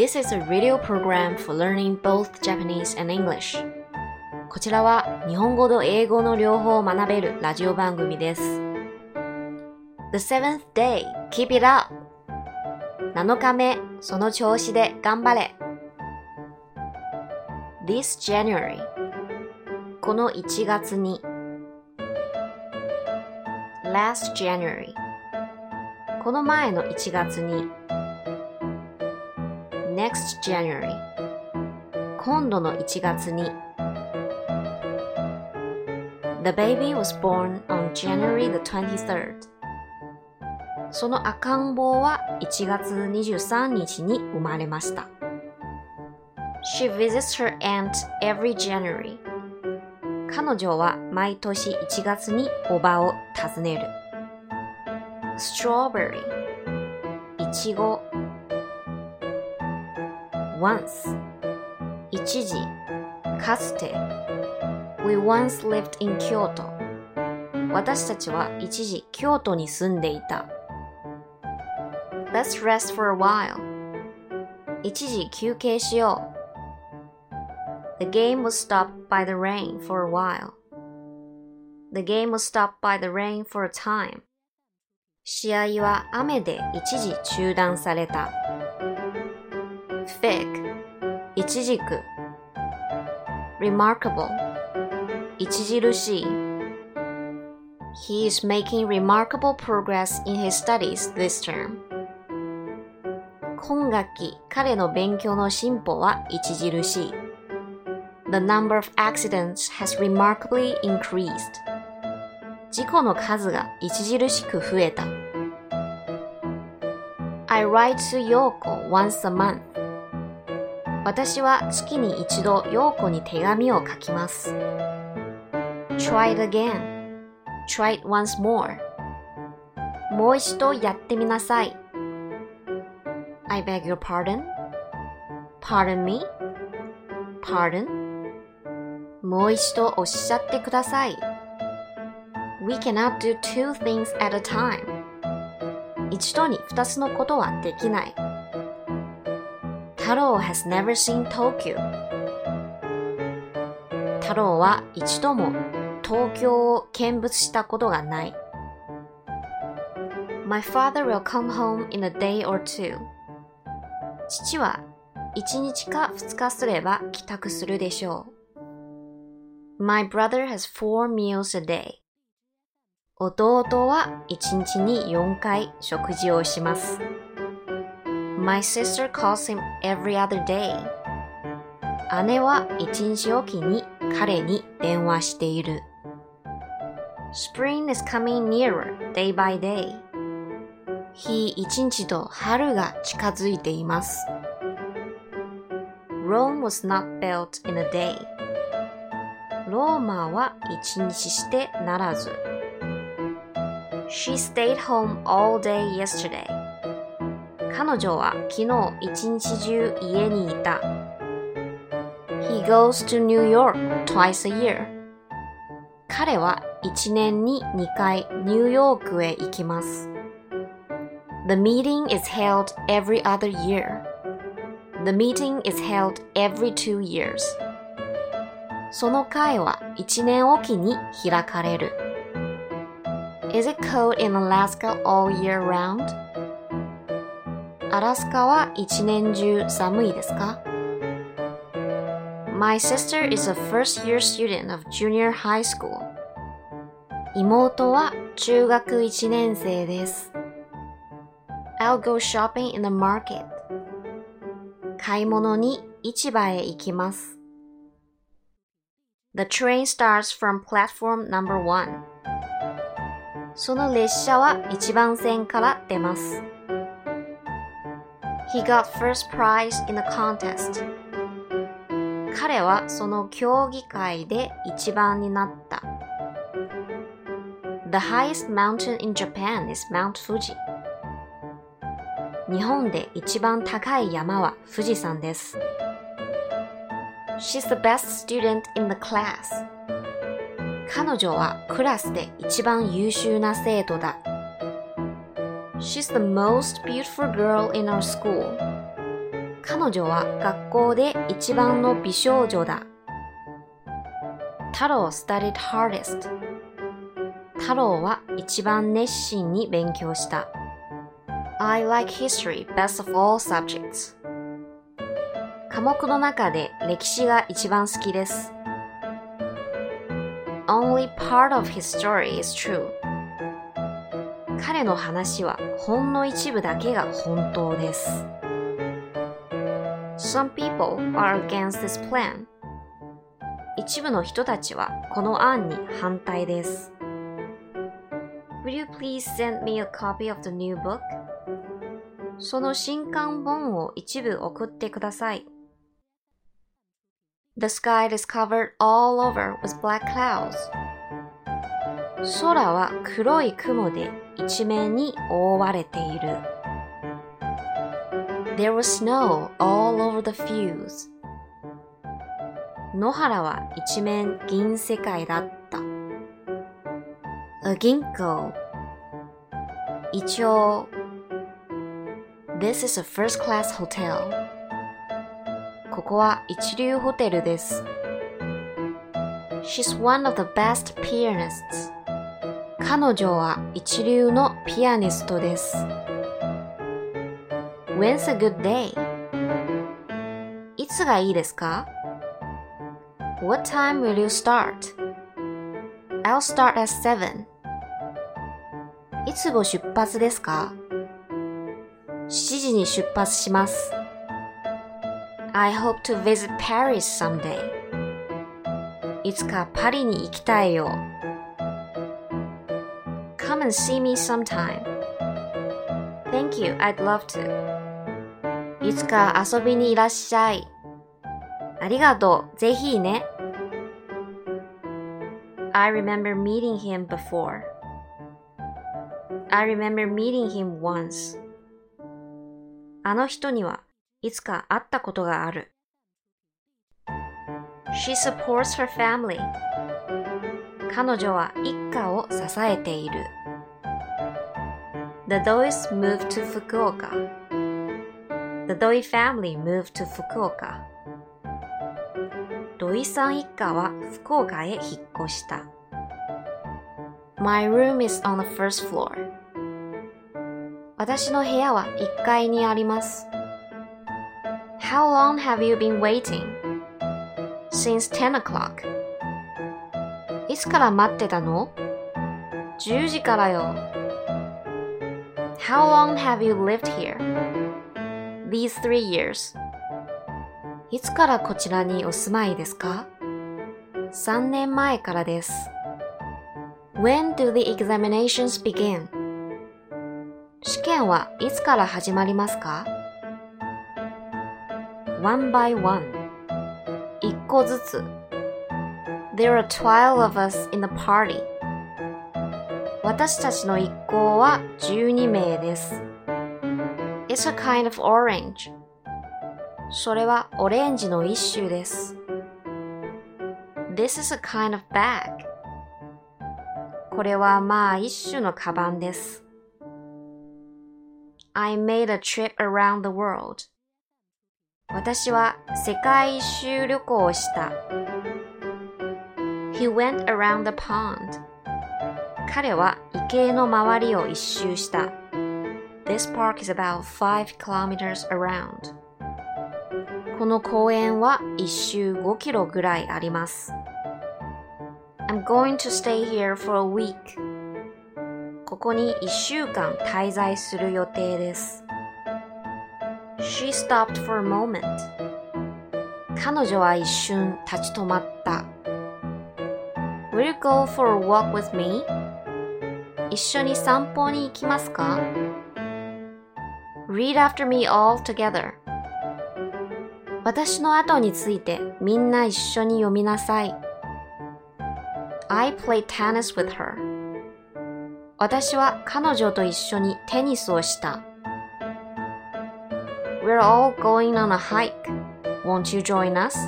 This is a radio program for learning both Japanese and English. こちらは日本語と英語の両方を学べるラジオ番組です。The seventh day, keep it up! 7日目、その調子で頑張れ。This January この1月に Last January この前の1月に Next January 今度の1月に The baby was born on January the 23rd その赤ん坊は1月23日に生まれました。She visits her aunt every January. 彼女は毎年1月におばを訪ねる。Strawberry いちご Once 一時かつて We once lived in Kyoto 私たちは一時京都に住んでいた。Let's rest for a while 一時休憩しよう。The game was stopped by the rain for a while. The game was stopped by the rain for a time. 試合は雨で一時中断された。Fig いちじく Remarkable 著しい He is making remarkable progress in his studies this term. 今学期、彼の勉強の進歩は著しい。The number of accidents has remarkably increased. 事故の数が著しく増えた。I write to Yoko once a month. 私は月に一度陽子に手紙を書きます。Try it again. Try it once more. もう一度やってみなさい。I beg your pardon? Pardon me? Pardon? もう一度おっしゃってください。We cannot do two things at a time. 一度に二つのことはできない。太郎 has never seen Tokyo. 太郎は一度も東京を見物したことがない。My father will come home in a day or two. 父は一日か二日すれば帰宅するでしょう。My brother has four meals a day. 弟は一日に4回食事をします。My sister calls him every other day. 姉は一日おきに彼に電話している。Spring is coming nearer day by day. 日一日と春が近づいています。Rome was not built in a day. ローマは一日してならず。She stayed home all day yesterday. 彼女は昨日一日中家にいた。He goes to New York twice a year. 彼は一年に2回ニューヨークへ行きます。The meeting is held every other year. The meeting is held every two years. その会は一年おきに開かれる。Is it cold in Alaska all year round? アラスカは一年中寒いですか My sister is a first year student of junior high school. 妹は中学1年生です。I'll go shopping in the market. 買い物に市場へ行きます。The train starts from platform number one. その列車は一番線から出ます。He got first prize in the contest. 彼はその競技会で一番になった。The highest mountain in Japan is Mount Fuji. 日本で一番高い山は富士山です。She's the best student in the class. 彼女はクラスで一番優秀な生徒だ。She's the most beautiful girl in our school. 彼女は学校で一番の美少女だ。太郎 studied hardest. 太郎は一番熱心に勉強した。I like history best of all subjects. 科目の中で歴史が一番好きです。Only part of his story is true. 彼の話はほんの一部だけが本当です。Some people are against this plan. 一部の人たちはこの案に反対です。Will you please send me a copy of the new book? その新刊本を一部送ってください。The sky is covered all over with black clouds. 空は黒い雲で一面に覆われている。There was snow all over the fields. 野原は一面銀世界だった。A ginkgo イチョウ This is a first class hotel. ここは一流ホテルです。She's one of the best pianists. 彼女は一流のピアニストです。When's a good day? いつがいいですか What time will you start? I'll start at 7. いつご出発ですか ?7 時に出発します。I hope to visit Paris someday. いつかパリに行きたいよ。Come and see me sometime. Thank you, I'd love to. いつか遊びにいらっしゃい。ありがとう、ぜひね。I remember meeting him before. I remember meeting him once. あの人にはいつか会ったことがある。She supports her family. 彼女は一家を支えている。The Doi moved to Fukuoka. The Doi family moved to Fukuoka. 土井さん一家は福岡へ引っ越した。My room is on the first floor. 私の部屋は1階にあります。How long have you been waiting? Since 10 o'clock. いつから待ってたの ?10 時からよ。How long have you lived here? These three years. いつからこちらにお住まいですか ?3 年前からです。When do the examinations begin? 試験はいつから始まりますか one by one 一個ずつ There are 12 of us in the party 私たちの一行は12名です It's a kind of orange それはオレンジの一種です This is a kind of bag これはまあ一種のカバンです I made a trip around the world 私は世界一周旅行をした。He went around the pond. 彼は池の周りを一周した。This park is about 5 kilometers around. この公園は一周5キロぐらいあります。I'm going to stay here for a week. ここに1週間滞在する予定です。She stopped for a moment. 彼女は一瞬立ち止まった。Will you go for a walk with me? 一緒に散歩に行きますか ?Read after me all together. 私の後についてみんな一緒に読みなさい。I play tennis with her. 私は彼女と一緒にテニスをした。We're all going on a hike. Won't you join us?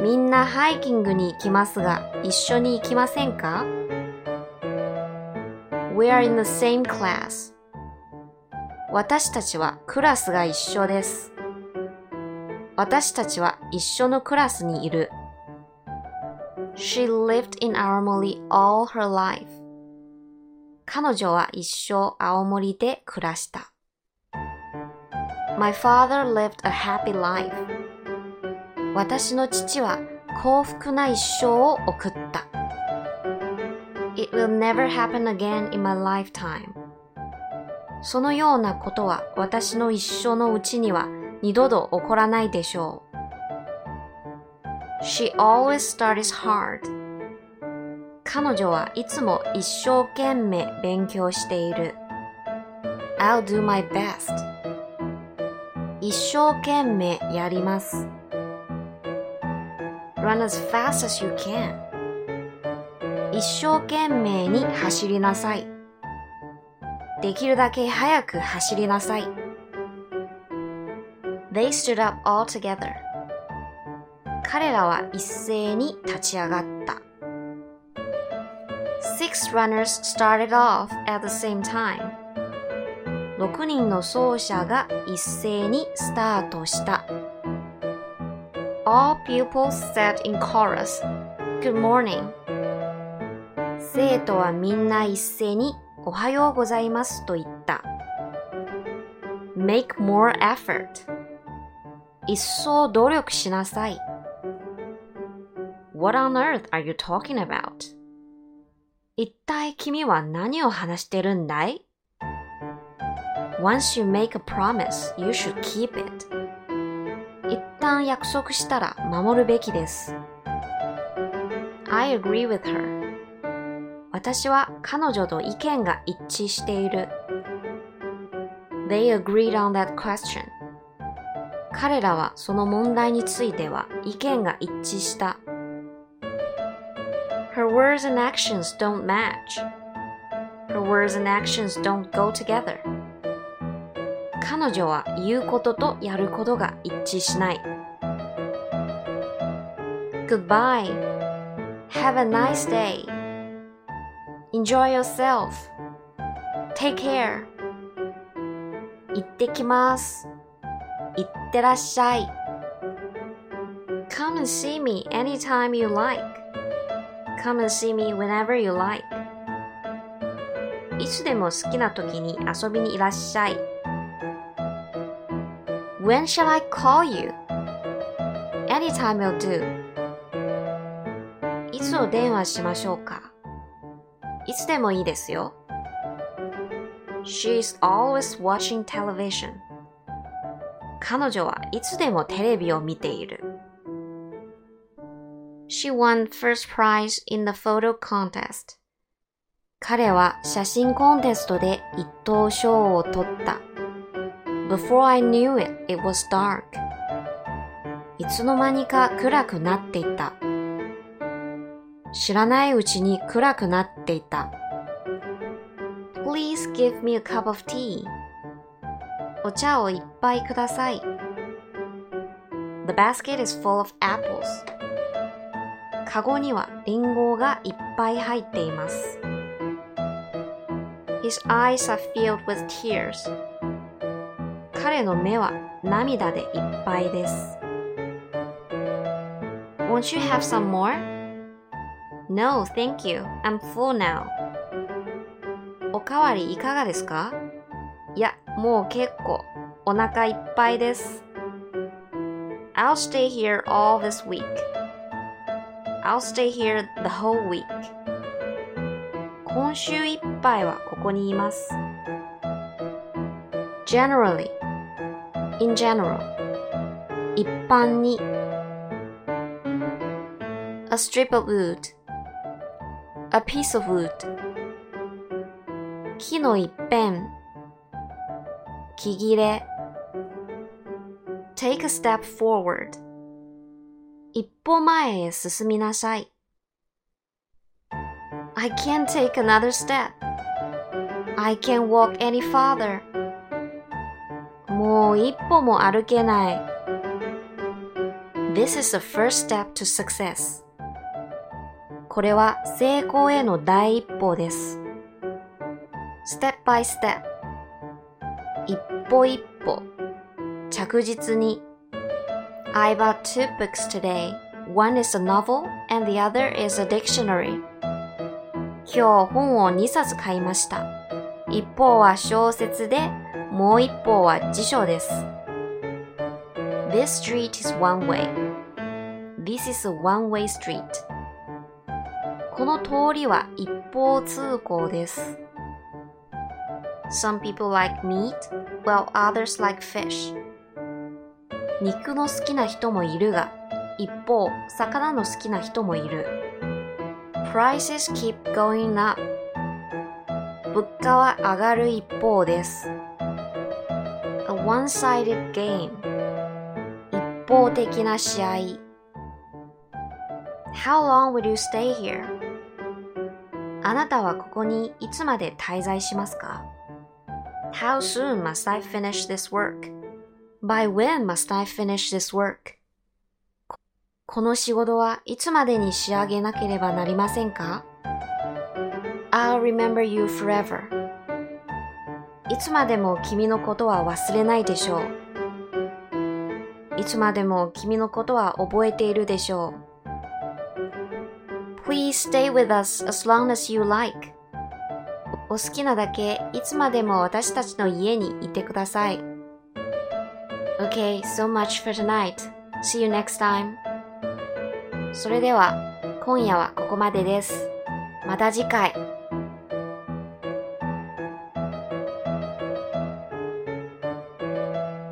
みんなハイキングに行きますが、一緒に行きませんか ?We are in the same class. 私たちはクラスが一緒です。私たちは一緒のクラスにいる。She lived in 青森 all her life. 彼女は一生青森で暮らした。My father lived a happy life. 私の父は幸福な一生を送った。It will never happen again in my lifetime. そのようなことは私の一生のうちには二度と起こらないでしょう。She always studies hard. 彼女はいつも一生懸命勉強している。I'll do my best. 一生懸命やります。Run as fast as you can. 一生懸命に走りなさい。できるだけ早く走りなさい。They stood up all together. 彼らは一斉に立ち上がった。Six runners started off at the same time. 6人の走者が一斉にスタートした。All pupils said in chorus, Good morning. 生徒はみんな一斉におはようございますと言った。Make more effort. 一層努力しなさい。What on earth are you talking about? 一体君は何を話してるんだい Once you make a promise, you should keep it. 一旦約束したら守るべきです。I agree with her. 私は彼女と意見が一致している。They agreed on that question. 彼らはその問題については意見が一致した。Her words and actions don't match. Her words and actions don't go together. 彼女は言うこととやることが一致しない。Goodbye. Have a nice day. Enjoy yourself. Take care. 行ってきます。行ってらっしゃい。Come and see me anytime you like. Come and see me whenever you like. いつでも好きな時に遊びにいらっしゃい。When shall I call you? Anytime will do. いつお電話しましょうかいつでもいいですよ。She's always watching television. 彼女はいつでもテレビを見ている。She won first prize in the photo contest. 彼は写真コンテストで一等賞を取った。Before I knew it, it was dark. いつの間にか暗くなっていた。知らないうちに暗くなっていた。Please give me a cup of tea. お茶をいっぱいください。The basket is full of apples. カゴにはリンゴがいっぱい入っています。His eyes are filled with tears. 彼の目は涙でいっぱいです。Won't you have some more? No, thank you. I'm full now. おかわりいかがですかいや、もう結構。お腹いっぱいです。I'll stay here all this week. I'll stay here the whole week. 今週いっぱいはここにいます。generally, in general, 一般に a strip of wood, a piece of wood 木の一辺木切れ take a step forward 一歩前へ進みなさい。I can't take another step. I can't walk any farther. もう一歩も歩けない。This is the first step to success. これは成功への第一歩です。Step by step. 一歩一歩、着実に。I bought two books today. One is a novel and the other is a dictionary. 今日本を2冊買いました。一方は小説で、もう一方は辞書です。This street is one way. This is a one-way street. この通りは一方通行です。Some people like meat, while others like fish. 肉の好きな人もいるが、一方、魚の好きな人もいる。Prices keep going up. 物価は上がる一方です。A one-sided game. 一方的な試合。How long will you stay here? あなたはここにいつまで滞在しますか？How soon must I finish this work? By when must I finish this work? この仕事はいつまでに仕上げなければなりませんか ?I'll remember you forever. いつまでも君のことは忘れないでしょう。いつまでも君のことは覚えているでしょう。Please stay with us as long as you like. お好きなだけいつまでも私たちの家にいてください。Okay, so much for tonight. See you next time. それでは今夜はここまでです。また次回。